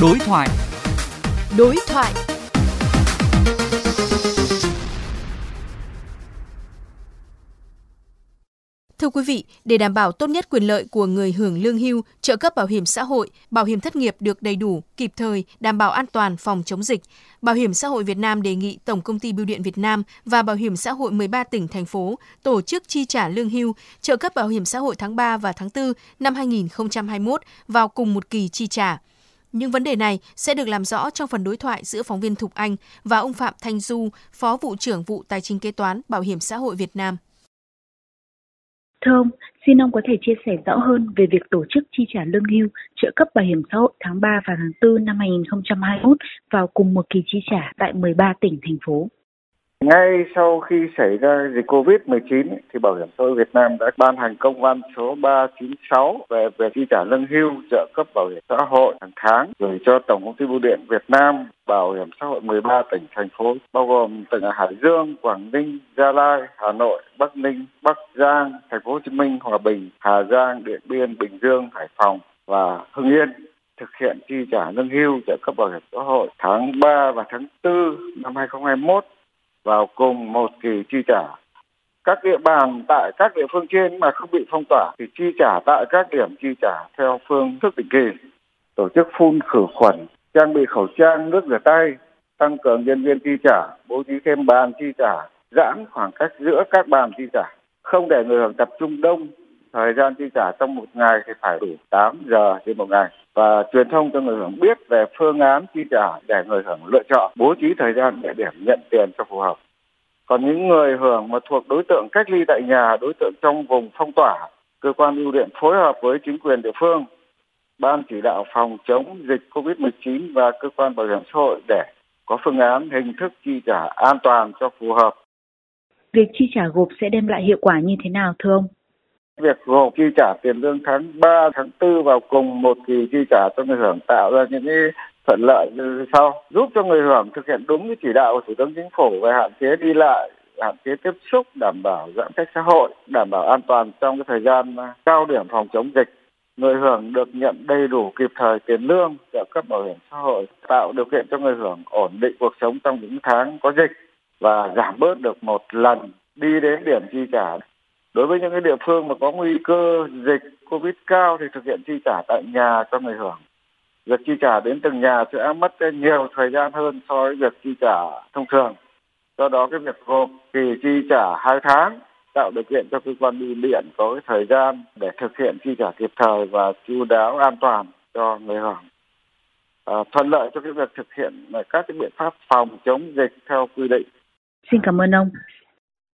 Đối thoại. Đối thoại. Thưa quý vị, để đảm bảo tốt nhất quyền lợi của người hưởng lương hưu, trợ cấp bảo hiểm xã hội, bảo hiểm thất nghiệp được đầy đủ, kịp thời, đảm bảo an toàn phòng chống dịch, Bảo hiểm xã hội Việt Nam đề nghị Tổng công ty Bưu điện Việt Nam và Bảo hiểm xã hội 13 tỉnh thành phố tổ chức chi trả lương hưu, trợ cấp bảo hiểm xã hội tháng 3 và tháng 4 năm 2021 vào cùng một kỳ chi trả. Những vấn đề này sẽ được làm rõ trong phần đối thoại giữa phóng viên Thục Anh và ông Phạm Thanh Du, Phó vụ trưởng vụ Tài chính kế toán Bảo hiểm xã hội Việt Nam. Thưa ông, xin ông có thể chia sẻ rõ hơn về việc tổ chức chi trả lương hưu, trợ cấp bảo hiểm xã hội tháng 3 và tháng 4 năm 2021 vào cùng một kỳ chi trả tại 13 tỉnh, thành phố. Ngay sau khi xảy ra dịch Covid-19 thì Bảo hiểm xã hội Việt Nam đã ban hành công văn số 396 về việc chi trả lương hưu, trợ cấp bảo hiểm xã hội hàng tháng gửi cho Tổng công ty Bưu điện Việt Nam, Bảo hiểm xã hội 13 tỉnh thành phố bao gồm tỉnh Hải Dương, Quảng Ninh, Gia Lai, Hà Nội, Bắc Ninh, Bắc Giang, Thành phố Hồ Chí Minh, Hòa Bình, Hà Giang, Điện Biên, Bình Dương, Hải Phòng và Hưng Yên thực hiện chi trả lương hưu trợ cấp bảo hiểm xã hội tháng 3 và tháng 4 năm 2021 vào cùng một kỳ chi trả. Các địa bàn tại các địa phương trên mà không bị phong tỏa thì chi trả tại các điểm chi trả theo phương thức định kỳ, tổ chức phun khử khuẩn, trang bị khẩu trang, nước rửa tay, tăng cường nhân viên chi trả, bố trí thêm bàn chi trả, giãn khoảng cách giữa các bàn chi trả, không để người hưởng tập trung đông. Thời gian chi trả trong một ngày thì phải đủ 8 giờ trên một ngày và truyền thông cho người hưởng biết về phương án chi trả để người hưởng lựa chọn bố trí thời gian địa điểm nhận tiền cho phù hợp. Còn những người hưởng mà thuộc đối tượng cách ly tại nhà, đối tượng trong vùng phong tỏa, cơ quan bưu điện phối hợp với chính quyền địa phương, ban chỉ đạo phòng chống dịch COVID-19 và cơ quan bảo hiểm xã hội để có phương án hình thức chi trả an toàn cho phù hợp. Việc chi trả gộp sẽ đem lại hiệu quả như thế nào thưa ông? Việc gộp chi trả tiền lương tháng 3, tháng 4 vào cùng một kỳ chi trả cho người hưởng tạo ra những cái thuận lợi như sau giúp cho người hưởng thực hiện đúng cái chỉ đạo của thủ tướng chính phủ về hạn chế đi lại hạn chế tiếp xúc đảm bảo giãn cách xã hội đảm bảo an toàn trong cái thời gian cao điểm phòng chống dịch. Người hưởng được nhận đầy đủ kịp thời tiền lương trợ cấp bảo hiểm xã hội tạo điều kiện cho người hưởng ổn định cuộc sống trong những tháng có dịch và giảm bớt được một lần đi đến điểm chi trả đối với những cái địa phương mà có nguy cơ dịch covid cao thì thực hiện chi trả tại nhà cho người hưởng việc chi trả đến từng nhà sẽ mất nhiều thời gian hơn so với việc chi trả thông thường do đó cái việc gộp kỳ chi trả hai tháng tạo điều kiện cho cơ quan bưu điện có cái thời gian để thực hiện chi trả kịp thời và chú đáo an toàn cho người hưởng à, thuận lợi cho cái việc thực hiện các cái biện pháp phòng chống dịch theo quy định. Xin cảm ơn ông.